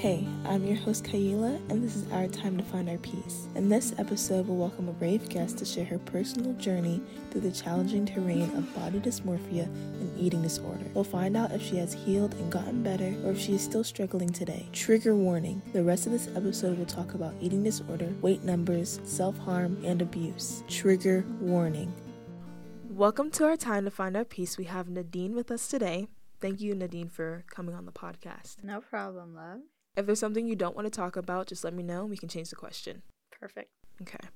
Hey, I'm your host Kayla, and this is our time to find our peace. In this episode, we'll welcome a brave guest to share her personal journey through the challenging terrain of body dysmorphia and eating disorder. We'll find out if she has healed and gotten better, or if she is still struggling today. Trigger warning the rest of this episode will talk about eating disorder, weight numbers, self harm, and abuse. Trigger warning. Welcome to our time to find our peace. We have Nadine with us today. Thank you, Nadine, for coming on the podcast. No problem, love. If there's something you don't want to talk about, just let me know we can change the question. Perfect. Okay.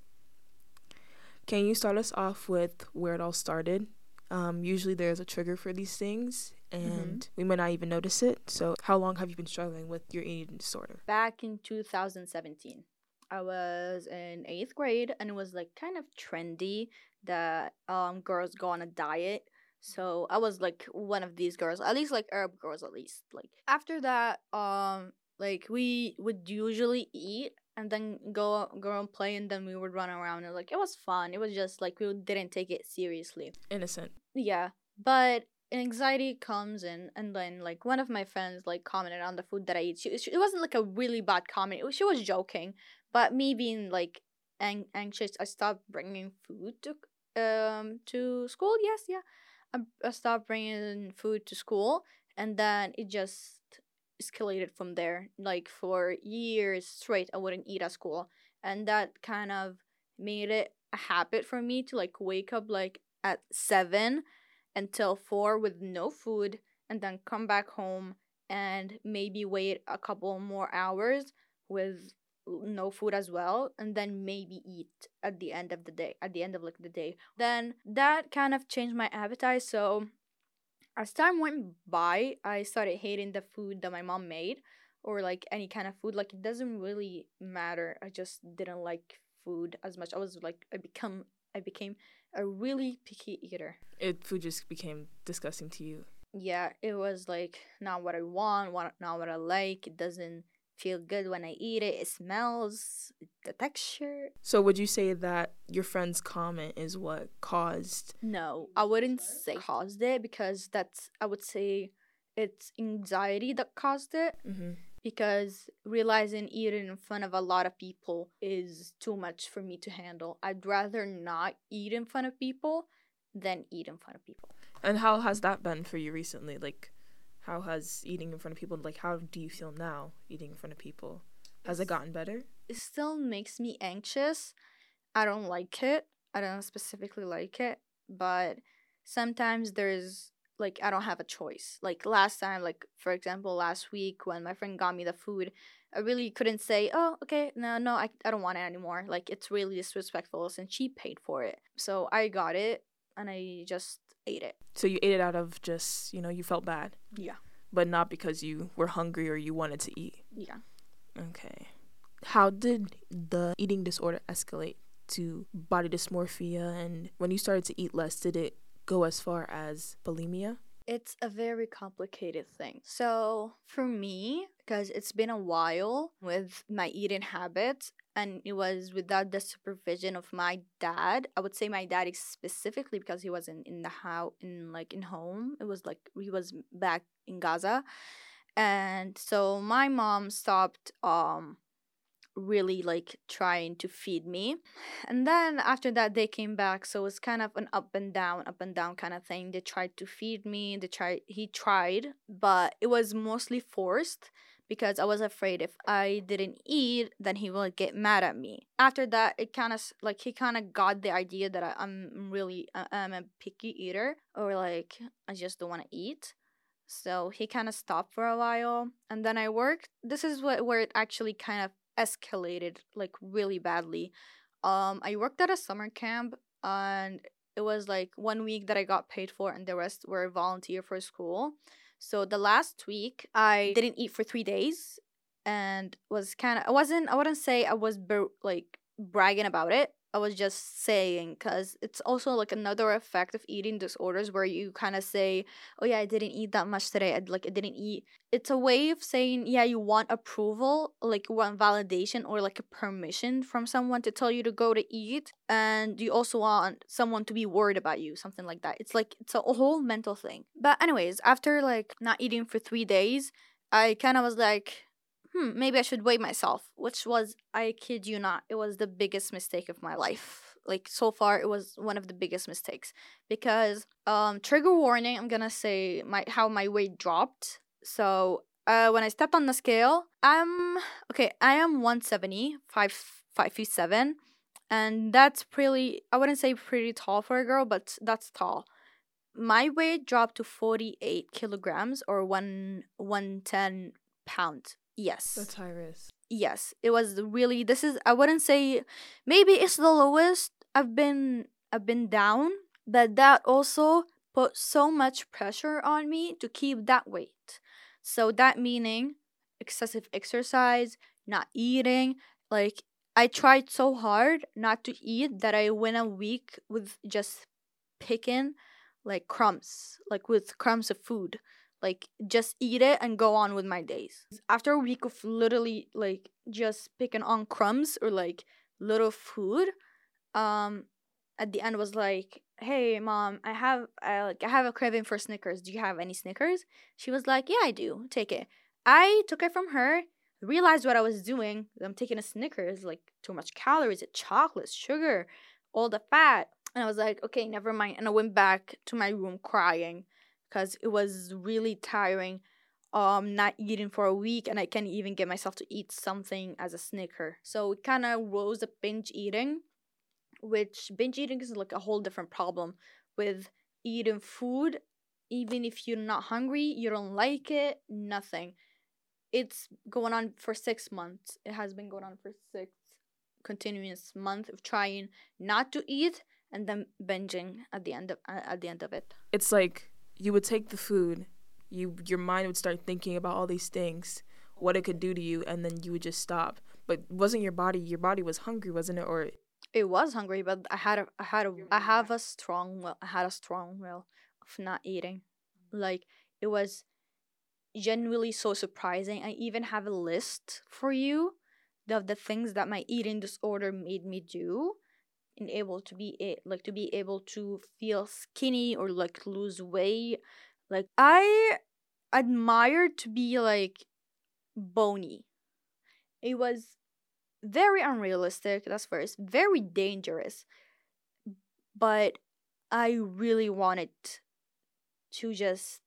Can you start us off with where it all started? Um, usually there's a trigger for these things and Mhm. we might not even notice it. So, how long have you been struggling with your eating disorder? Back in 2017, I was in eighth grade, and it was like kind of trendy that um girls go on a diet. So I was like one of these girls, at least like Arab girls, at least. Like after that, um, like we would usually eat and then go go and play, and then we would run around, and like it was fun. It was just like we didn't take it seriously. Innocent. Yeah, but anxiety comes in, and then like one of my friends like commented on the food that I eat. She, she, it wasn't like a really bad comment. It was, she was joking, but me being like ang- anxious, I stopped bringing food to um to school. Yes, yeah, I, I stopped bringing food to school, and then it just escalated from there. Like for years straight, I wouldn't eat at school, and that kind of made it a habit for me to like wake up like at seven until four with no food and then come back home and maybe wait a couple more hours with no food as well and then maybe eat at the end of the day at the end of like the day then that kind of changed my appetite so as time went by i started hating the food that my mom made or like any kind of food like it doesn't really matter i just didn't like food as much i was like i become i became a really picky eater It food just became disgusting to you. yeah, it was like not what I want, what not what I like. It doesn't feel good when I eat it. It smells, the texture. So, would you say that your friend's comment is what caused? No, I wouldn't say caused it because that's I would say it's anxiety that caused it Mm-hmm. because realizing eating in front of a lot of people is too much for me to handle. I'd rather not eat in front of people than eat in front of people. And how has that been for you recently? Like, how has eating in front of people, like, how do you feel now eating in front of people? Has it gotten better? it still makes me anxious. I don't like it. I don't specifically like it, but sometimes there's like I don't have a choice. Like last time, like for example, last week when my friend got me the food, I really couldn't say, "Oh, okay, no, no, I, I don't want it anymore." Like it's really disrespectful since she paid for it. So I got it and I just ate it. So, you ate it out of just, you know, you felt bad, Yeah. but not because you were hungry or you wanted to eat. Yeah. Okay. How did the eating disorder escalate to body dysmorphia? And when you started to eat less, did it go as far as bulimia? It's a very complicated thing. So, for me, because it's been a while with my eating habits, and it was without the supervision of my dad. I would say my dad specifically because he wasn't in the house, in like in home. It was like he was back in Gaza, and so my mom stopped um really like trying to feed me. And then after that they came back. So it's kind of an up and down up and down kind of thing. They tried to feed me. They tried he tried but it was mostly forced because i was afraid if i didn't eat then he will get mad at me. After that it kind of like he kind of got the idea that I, i'm really I- i'm a picky eater or like i just don't want to eat. So he kind of stopped for a while and then i worked. This is what where it actually kind of escalated like really badly. Um i worked at a summer camp and it was like one week that i got paid for and the rest were volunteer for school so the last week i didn't eat for three days and was kind of i wasn't i wouldn't say i was like bragging about it I was just saying because it's also like another effect of eating disorders where you kind of say, "Oh yeah, I didn't eat that much today. I like I didn't eat." It's a way of saying, yeah, you want approval, like you want validation or like a permission from someone to tell you to go to eat, and you also want someone to be worried about you, something like that. It's like it's a whole mental thing. But anyways, after like not eating for three days, I kind of was like, hmm, maybe I should weigh myself, which was, I kid you not, it was the biggest mistake of my life. Like so far, it was one of the biggest mistakes because, um, trigger warning. I'm gonna say my how my weight dropped. So, uh, when I stepped on the scale, I'm okay. I am 170, five five feet seven, and that's pretty. I wouldn't say pretty tall for a girl, but that's tall my weight dropped to 48 kilograms or 1 110 pounds yes. That's high risk. yes it was really this is i wouldn't say maybe it's the lowest i've been i've been down but that also put so much pressure on me to keep that weight. So that meaning excessive exercise not eating like i tried so hard not to eat that i went a week with just picking like crumbs like with crumbs of food like just eat it and go on with my days. After a week of literally like just picking on crumbs or like little food um at the end was like hey mom i have i like i have a craving for snickers. Do you have any snickers? She was like yeah i do. Take it. I took it from her realized what i was doing. I'm taking a snickers like too much calories it's chocolate sugar all the fat. And i was like okay never mind. And i went back to my room crying because it was really tiring um not eating for a week and i can't even get myself to eat something as a snicker. So it kind of rose up binge eating which binge eating is like a whole different problem with eating food. Even if you're not hungry you don't like it nothing. It's going on for six months. It has been going on for six continuous month of trying not to eat and then binging at the end of at the end of it. It's like you would take the food, you your mind would start thinking about all these things, what it could do to you, and then you would just stop. But wasn't your body your body was hungry, wasn't it? Or it was hungry but i had a i had a i have a strong will i had a strong will of not eating like it was genuinely so surprising i even have a list for you of the things that my eating disorder made me do and able to be a- like to be able to feel skinny or like lose weight like i admire to be like bony. It was very unrealistic that's first very dangerous but i really wanted to just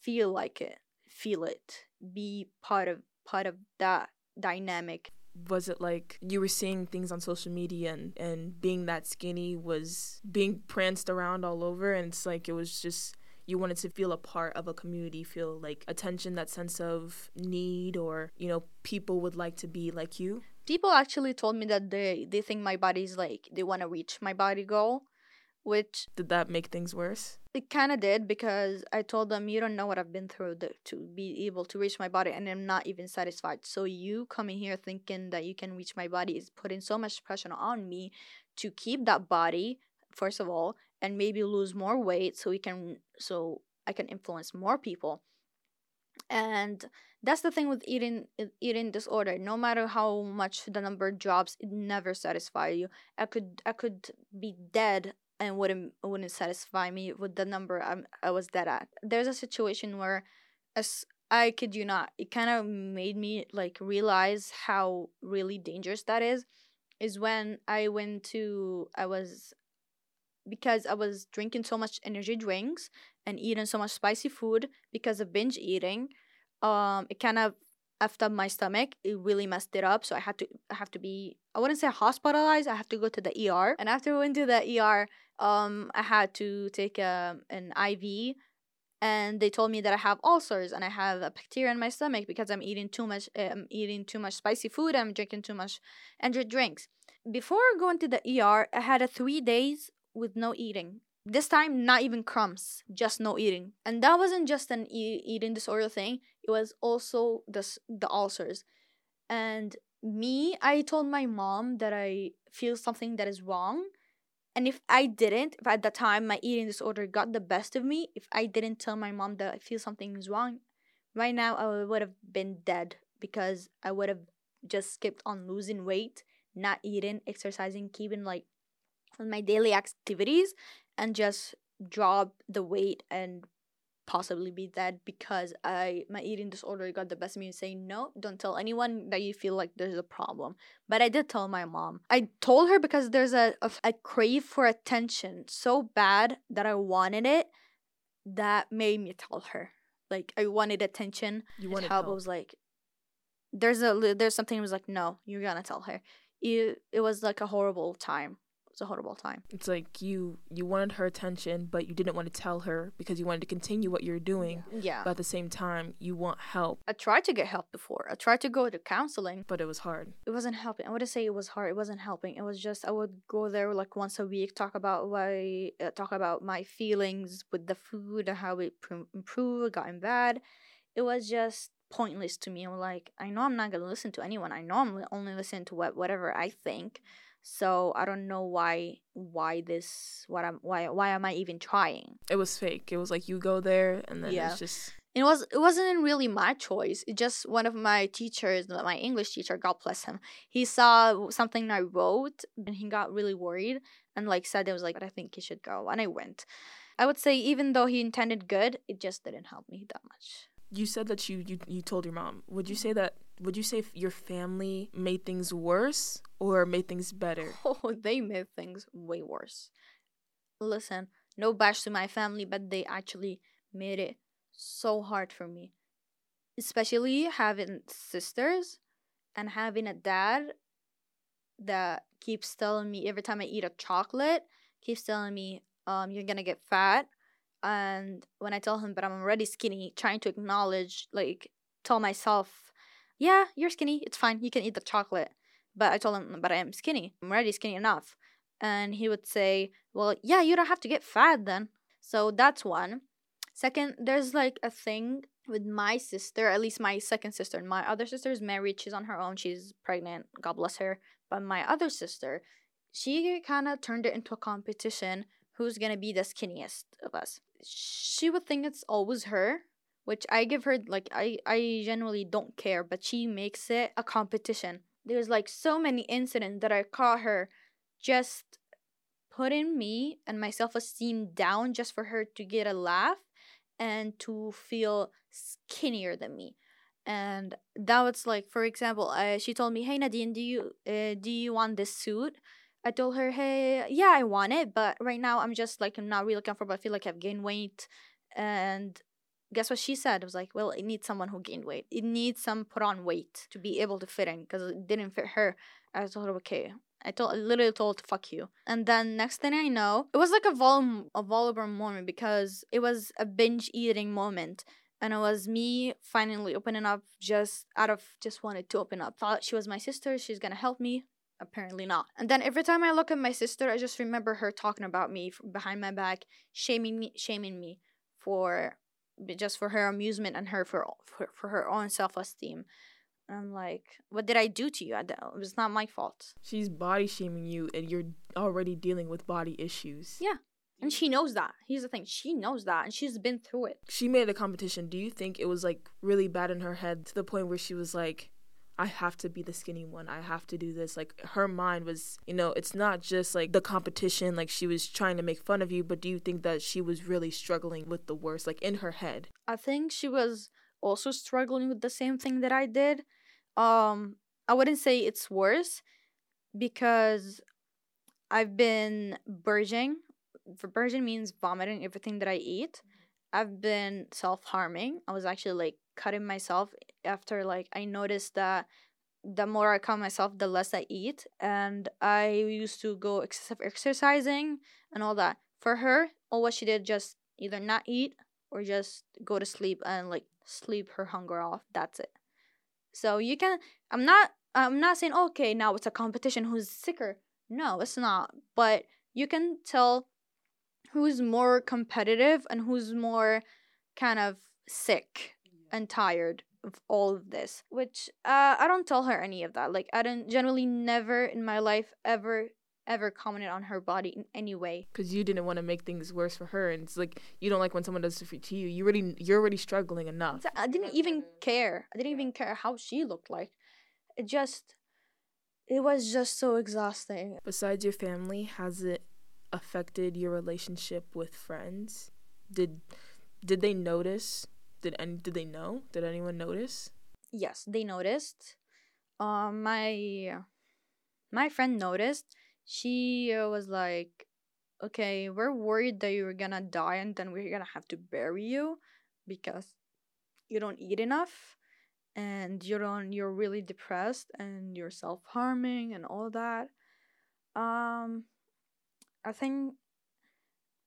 feel like it feel it be part of part of that dynamic was it like you were seeing things on social media and, and being that skinny was being pranced around all over and it's like it was just you wanted to feel a part of a community feel like attention that sense of need or you know people would like to be like you? People actually told me that they they think my body's like they want to reach my body goal which did that make things worse it kind of did because I told them you don't know what I've been through the, to be able to reach my body and I'm not even satisfied. So you coming here thinking that you can reach my body is putting so much pressure on me to keep that body first of all and maybe lose more weight so we can so I can influence more people. And that's the thing with eating eating disorder. No matter how much the number drops, it never satisfies you. I could I could be dead and wouldn't wouldn't satisfy me with the number I'm, I was dead at. There's a situation where, as I kid you not, it kind of made me like realize how really dangerous that is. Is when I went to I was because I was drinking so much energy drinks and eating so much spicy food because of binge eating. Um, it kind of effed up my stomach. It really messed it up. So I had to I have to be I wouldn't say hospitalized. I have to go to the ER. And after I went to the ER, um, I had to take a, an IV and they told me that I have ulcers and I have a bacteria in my stomach because I'm eating too much I'm eating too much spicy food, I'm drinking too much energy drinks. Before going to the ER, I had a 3 days with no eating. This time not even crumbs, just no eating. And that wasn't just an e- eating disorder thing, it was also the the ulcers. And me, I told my mom that I feel something that is wrong and if I didn't, if at the time my eating disorder got the best of me, if I didn't tell my mom that I feel something is wrong, right now I would have been dead because I would have just skipped on losing weight, not eating, exercising, keeping like my daily activities, and just drop the weight and possibly be dead because I my eating disorder got the best of me saying no, don't tell anyone that you feel like there's a problem. But I did tell my mom. I told her because there's a, a, a crave for attention so bad that I wanted it that made me tell her. Like I wanted attention. You wanted help. help. I was like, there's a there's something. I was like, no, you're gonna tell her. It, it was like a horrible time. It was a horrible time. It's like you you wanted her attention, but you didn't want to tell her because you wanted to continue what you're doing. Yeah. But at the same time, you want help, I tried to get help before. I tried to go to counseling. but it was hard. It wasn't helping. I wouldn't say it was hard. It wasn't helping. It was just I would go there like once a week, talk about why, uh, talk about my feelings with the food and how it pr- improved, gotten bad. It was just pointless to me. I'm like, I know I'm not gonna listen to anyone. I know I'm only listening to what whatever I think. So I don't know why why this what I'm why why am I even trying? It was fake. It was like you go there and then Yeah. it's just it was it wasn't really my choice. It just one of my teachers, my English teacher, God bless him. He saw something I wrote and he got really worried and like said it was like I think you should go and I went. I would say even though he intended good, it just didn't help me that much. You said that you, you you told your mom. Would you say that would you say your family made things worse or made things better? Oh, they made things way worse. Listen, no bash to my family, but they actually made it so hard for me. Especially having sisters and having a dad that keeps telling me every time I eat a chocolate, keeps telling me, um, you're gonna get fat. And when I tell him, but I'm already skinny, trying to acknowledge, like, tell myself, yeah, you're skinny, it's fine, you can eat the chocolate. But I told him, but I am skinny. I'm already skinny enough. And he would say, well, yeah, you don't have to get fat then. So that's one. Second, there's like a thing with my sister, at least my second sister. My other sister is married. She's on her own. She's pregnant. God bless her. But my other sister, she kind of turned it into a competition who's to be the skinniest of us. She would think it's always her, which I give her, like, I, I generally don't care, but she makes it a competition there's like so many incidents that I caught her just putting me and my self esteem down just for her to get a laugh and to feel skinnier than me. And that was like, for example, uh, she told me, "Hey Nadine, do you uh, do you want this suit?" I told her, "Hey, yeah, I want it, but right now I'm just like I'm not really comfortable. I feel like I've gained weight." And guess what she said? It was like, well, it needs someone who gained weight. It needs some put on weight to be able to fit in because it didn't fit her. I told her, okay. I told, I literally told, fuck you. And then next thing I know, it was like a vol, a vulnerable moment because it was a binge eating moment. And it was me finally opening up just out of just wanted to open up. Thought she was my sister. She's gonna help me. Apparently not. And then every time I look at my sister, I just remember her talking about me behind my back, shaming me, shaming me for just for her amusement and her for for, for her own self esteem. I'm like, what did I do to you? It was not my fault. She's body shaming you and you're already dealing with body issues. Yeah. And she knows that. Here's the thing, she knows that, and she's been through it. She made a competition. Do you think it was like really bad in her head to the point where she was like, I have to be the skinny one. I have to do this. Like her mind was, you know, it's not just like the competition, like she was trying to make fun of you, but do you think that she was really struggling with the worst, like in her head? I think she was also struggling with the same thing that I did. Um, I wouldn't say it's worse because I've been purging. Purging means vomiting everything that I eat. I've been self harming. I was actually like cutting myself after like I noticed that the more I cut myself, the less I eat. And I used to go excessive exercising and all that. For her, all what she did just either not eat or just go to sleep and like sleep her hunger off. That's it. So you can I'm not I'm not saying okay, now it's a competition who's sicker. No, it's not. But you can tell who's more competitive and who's more kind of sick and tired of all of this. Which uh I don't tell her any of that. Like I don't generally never in my life ever ever commented on her body in any way. Because you didn't want to make things worse for her, and it's like you don't like when someone does it to you. You already, you're already struggling enough. I didn't even care. I didn't even care how she looked like. It just it was just so exhausting. Besides your family, has it affected your relationship with friends? Did did they notice? Did any did they know? Did anyone notice? Yes, they noticed. Um, my my friend noticed. She uh, was like, "Okay, we're worried that you're gonna die, and then we're gonna have to bury you because you don't eat enough, and you don't. You're really depressed, and you're self harming, and all that." Um, I think.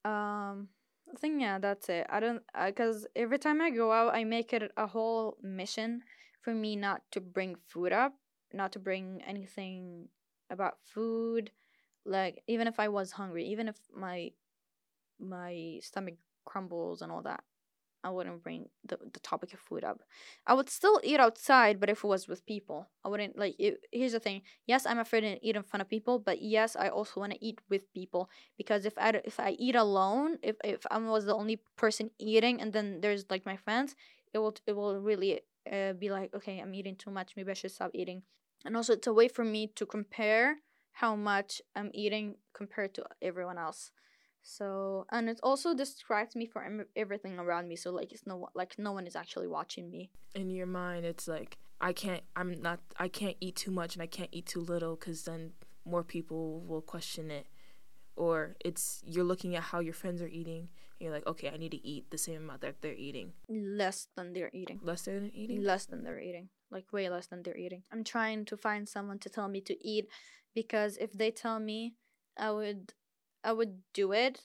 Um, I think yeah, that's it. I don't because every time I go out, I make it a whole mission for me not to bring food up, not to bring anything about food. Like even if I was hungry, even if my my stomach crumbles and all that, I wouldn't bring the, the topic of food up. I would still eat outside, but if it was with people, I wouldn't like. It, here's the thing: yes, I'm afraid to eat in front of people, but yes, I also want to eat with people because if I if I eat alone, if if I was the only person eating, and then there's like my friends, it will it will really uh, be like, okay, I'm eating too much. Maybe I should stop eating. And also, it's a way for me to compare how much I'm eating compared to everyone else. So and it also distracts me from everything around me. So like it's no like no one is actually watching me. In your mind, it's like I can't. I'm not. I can't eat too much and I can't eat too little because then more people will question it. Or it's you're looking at how your friends are eating. And you're like, okay, I need to eat the same amount that they're eating. Less than they're eating. Less than eating. Less than they're eating. Like way less than they're eating. I'm trying to find someone to tell me to eat because if they tell me, I would I would do it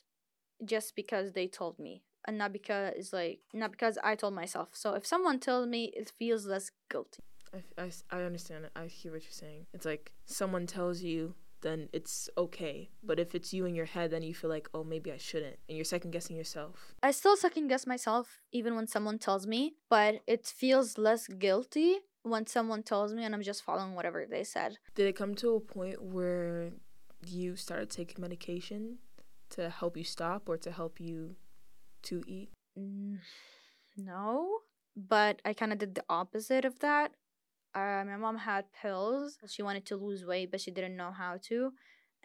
just because they told me and not because like not because I told myself. So if someone tells me, it feels less guilty. I, I, I understand it. I hear what you're saying. It's like someone tells you, then it's okay. But if it's you in your head, then you feel like, oh, maybe I shouldn't. And you're second guessing yourself. I still second guess myself even when someone tells me, but it feels less guilty when someone tells me and I'm just following whatever they said. Did it come to a point where you started taking medication to help you stop or to help you to eat? Mm, no, but I kind of did the opposite of that. Uh, my mom had pills. She wanted to lose weight, but she didn't know how to.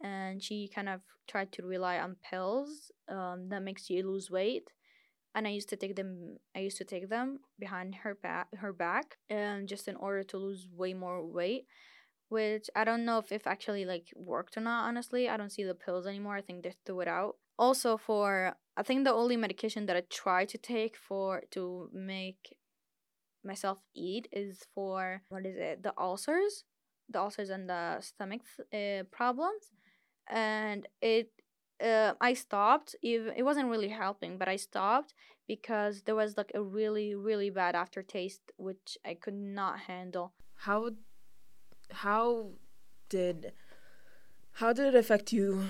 And she kind of tried to rely on pills um, that makes you lose weight. And I used to take them. I used to take them behind her back, her back, and just in order to lose way more weight which I don't know if it actually like worked or not. Honestly, I don't see the pills anymore. I think they threw it out. Also, for I think the only medication that I try to take for to make myself eat is for what is it? The ulcers, the ulcers and the stomach uh, problems, and it. Uh, I stopped. Even it wasn't really helping, but I stopped because there was like a really, really bad aftertaste, which I could not handle. How how did how did it affect you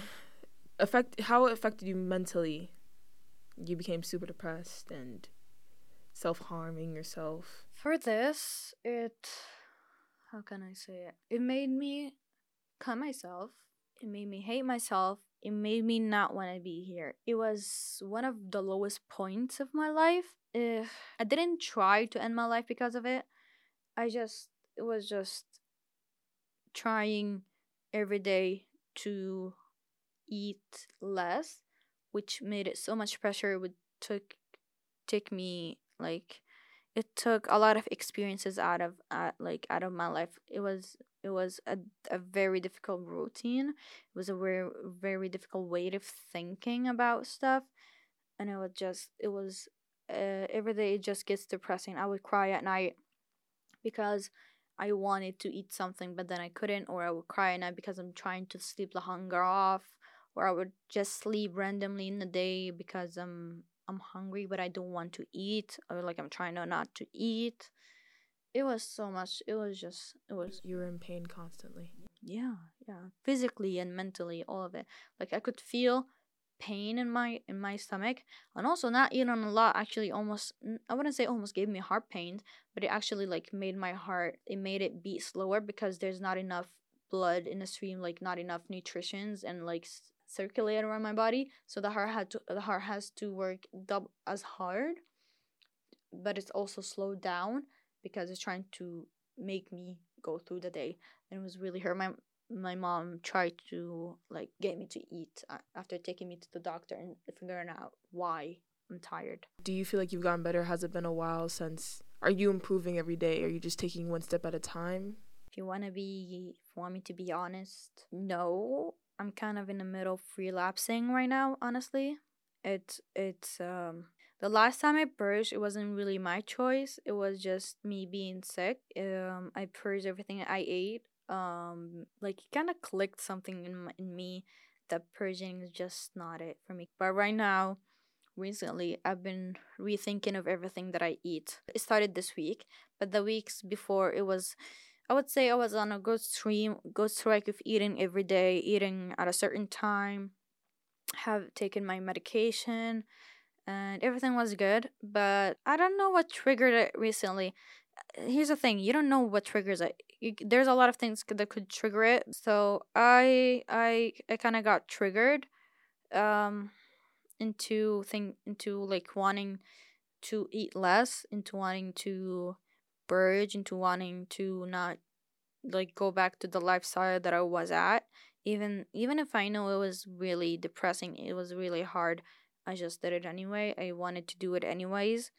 affect how it affected you mentally? You became super depressed and self-harming yourself. For this it how can i say it? It made me cut myself. It made me hate myself. It made me not want to be here. It was one of the lowest points of my life. If i didn't try to end my life because of it. I just it was just trying every day to eat less, which made it so much pressure. It would took take me like it took a lot of experiences out of uh, like out of my life. It was it was a, a very difficult routine. It was a very very difficult way of thinking about stuff, and it was just it was uh, every day it just gets depressing. I would cry at night because I wanted to eat something but then I couldn't, or I would cry at night because I'm trying to sleep the hunger off, or I would just sleep randomly in the day because I'm I'm hungry but I don't want to eat, or like I'm trying to not to eat. It was so much. It was just. It was. You were in pain constantly. Yeah, yeah, physically and mentally, all of it. Like I could feel pain in my in my stomach and also not eating a lot actually almost i wouldn't say almost gave me heart pain but it actually like made my heart it made it beat slower because there's not enough blood in the stream like not enough nutritions and like circulate around my body. So the heart had to the heart has to work double as hard but it's also slowed down because it's trying to make me go through the day. And it was really hurt my my mom tried to like get me to eat after taking me to the doctor and figuring out why I'm tired. Do you feel like you've gotten better? Has it been a while since? Are you improving every day? Are you just taking one step at a time? If you want to be, if you want me to be honest, no. I'm kind of in the middle of relapsing right now, honestly. It's, it's, um, the last time I purged, it wasn't really my choice. It was just me being sick. Um, I purged everything I ate. Um, like it kind of clicked something in my, in me that purging is just not it for me. But right now, recently, I've been rethinking of everything that I eat. It started this week, but the weeks before it was I would say I was on a good stream, good strike of eating every day, eating at a certain time, have taken my medication, and everything was good. But I don't know what triggered it recently. Here's the thing: you don't know what triggers it. There's a lot of things that could trigger it. So I I I kind of got triggered, um, into thing into like wanting to eat less, into wanting to purge into wanting to not like go back to the lifestyle that I was at. Even even if I know it was really depressing, it was really hard. I just did it anyway. I wanted to do it anyways.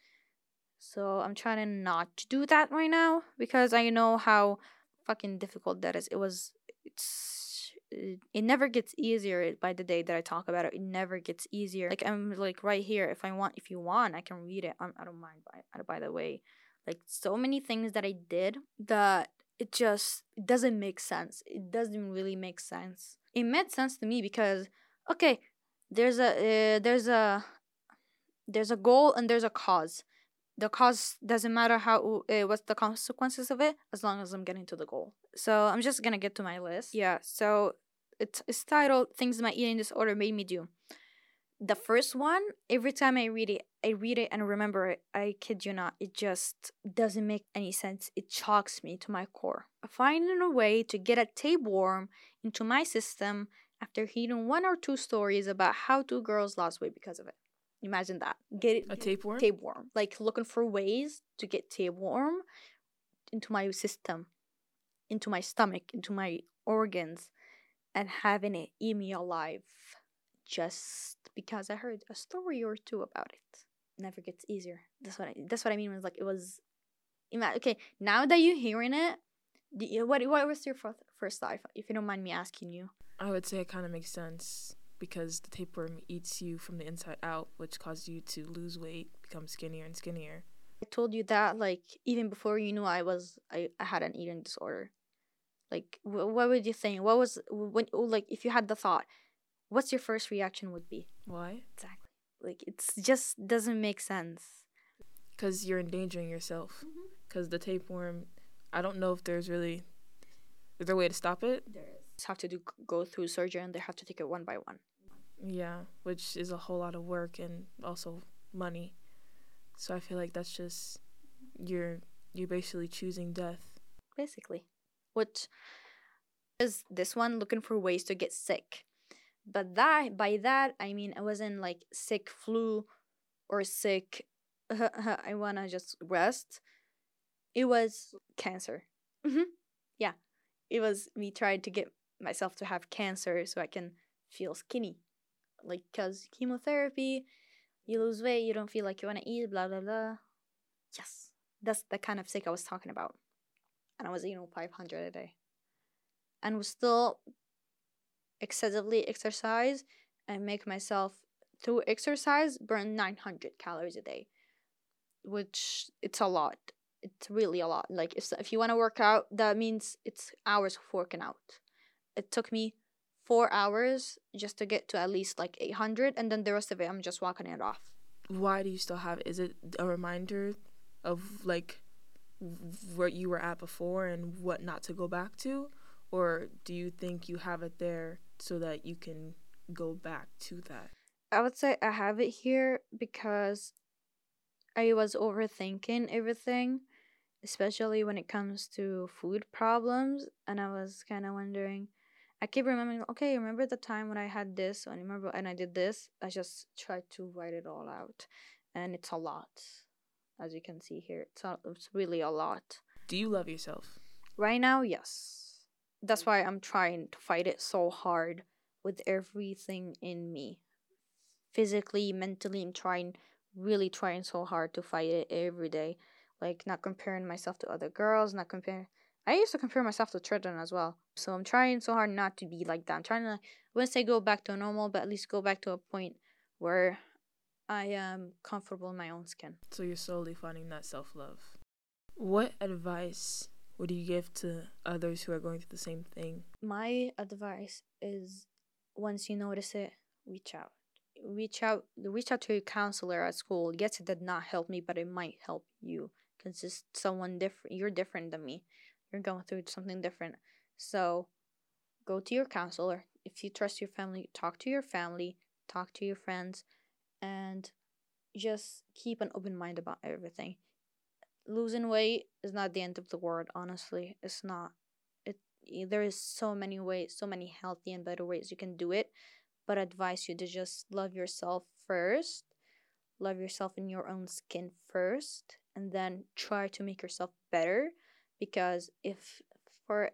So I'm trying to not do that right now because I know how fucking difficult that is. It was it's it never gets easier by the day that I talk about it. It never gets easier. Like I'm like right here. If I want, if you want, I can read it. I'm, I don't mind. By by the way, like so many things that I did that it just it doesn't make sense. It doesn't really make sense. It made sense to me because okay, there's a uh, there's a there's a goal and there's a cause. The cause doesn't matter how uh, what's the consequences of it as long as I'm getting to the goal. So I'm just gonna get to my list. Yeah. So it's it's titled "Things My Eating Disorder Made Me Do." the first one, every time I read it, I read it and remember it. I kid you not, it just doesn't make any sense. It shocks me to my core. Finding a way to get a tapeworm into my system after hearing one or two stories about how two girls lost weight because of it. Imagine that. Get it, a tapeworm. Tapeworm, like looking for ways to get tapeworm into my system, into my stomach, into my organs, and having it eat me alive just because I heard a story or two about it. Never gets easier. That's what I. That's what I mean. Was like it was. Okay, now that you're hearing it, what what was your first first thought? If you don't mind me asking you. I would say it kind of makes sense because the tapeworm eats you from the inside out, which causes you to lose weight, become skinnier and skinnier. I told you that like even before you knew I was I, I had an eating disorder. Like wh- what would you think? What was when like if you had the thought, what's your first reaction would be? Why? Exactly. Like it's just doesn't make sense. Because you're endangering yourself. Because mm-hmm. the tapeworm, I don't know if there's really, is there a way to stop it? There is. Have to do go through surgery and they have to take it one by one. Yeah, which is a whole lot of work and also money. So I feel like that's just you're you're basically choosing death. Basically, which is this one looking for ways to get sick but that by that i mean i wasn't like sick flu or sick i wanna just rest it was cancer mm-hmm. yeah it was me trying to get myself to have cancer so i can feel skinny. Like because chemotherapy you lose weight you don't feel like you want to eat blah blah blah. Yes that's the kind of sick i was talking about. And i was eating 500 a day. And was still excessively exercise and make myself through exercise burn 900 calories a day which it's a lot. It's really a lot. Like if, if you want to work out that means it's hours of working out it took me four hours just to get to at least like 800 and then the rest of it i'm just walking it off why do you still have it? is it a reminder of like where you were at before and what not to go back to or do you think you have it there so that you can go back to that? I would say I have it here because I was overthinking everything, especially when it comes to food problems. And I was kind of wondering, I keep remembering, okay, remember the time when I had this, and remember, and I did this. I just tried to write it all out, and it's a lot, as you can see here. It's a, it's really a lot. Do you love yourself? Right now, yes that's mm. why I'm trying to fight it so hard with everything in me. Physically, mentally, I'm trying really trying so hard to fight it every day. Like not comparing myself to other girls, not comparing I used to compare myself to children as well. So I'm trying so hard not to be like that. I'm trying to once I wouldn't say go back to normal, but at least go back to a point where I am comfortable in my own skin. So you're slowly finding that self love. What advice would you give to others who are going through the same thing? My advice is once you notice it, reach out. Reach out reach out to your counselor at school. Yes, it did not help me, but it might help you because it's someone different. You're different than me. You're going through something different. So go to your counselor. If you trust your family, talk to your family, talk to your friends, and just keep an open mind about everything. Losing weight is not the end of the world, honestly. It's not. It there is so many ways, so many healthy and better ways you can do it, but I advise you to just love yourself first. Love yourself in your own skin first, and then try to make yourself better because if for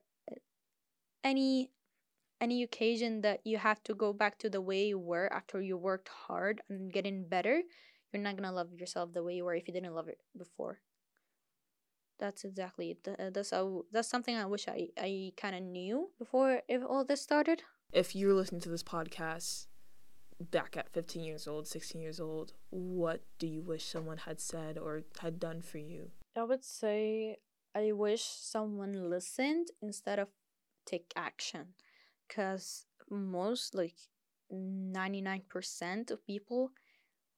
any any occasion that you have to go back to the way you were after you worked hard and getting better, you're not gonna love yourself the way you were if you didn't love it before. That's exactly it. Uh, that's a, that's something I wish I I kind of knew before if all this started. If you're listening to this podcast back at 15 years old, 16 years old, what do you wish someone had said or had done for you? I would say I wish someone listened instead of take action because most like 99% of people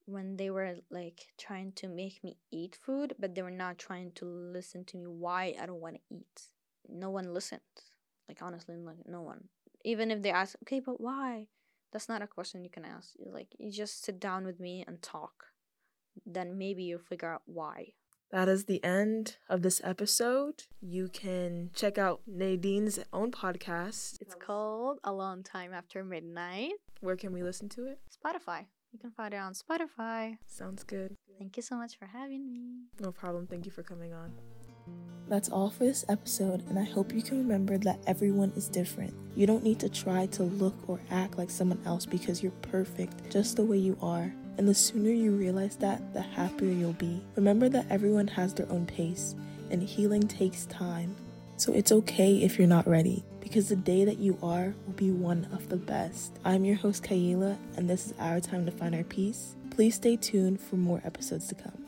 when they were like trying to make me eat food but they were not trying to listen to me why? I don't want to eat. No one listened like honestly like no one. Even if they ask okay but why? That's not a question you can ask. Like you just sit down with me and talk. Then maybe you'll figure out why that is the end of this episode. You can check out Nadine's own podcast. It's called A Long Time After Midnight. Where can we listen to it? Spotify. You can find it on Spotify. Sounds good. Thank you so much for having me. No problem. Thank you for coming on. That's all for this episode, and I hope you can remember that everyone is different. You don't need to try to look or act like someone else because you're perfect just the way you are. And the sooner you realize that, the happier you'll be. Remember that everyone has their own pace, and healing takes time. So it's okay if you're not ready, because the day that you are will be one of the best. I'm your host, Kayla, and this is our time to find our peace. Please stay tuned for more episodes to come.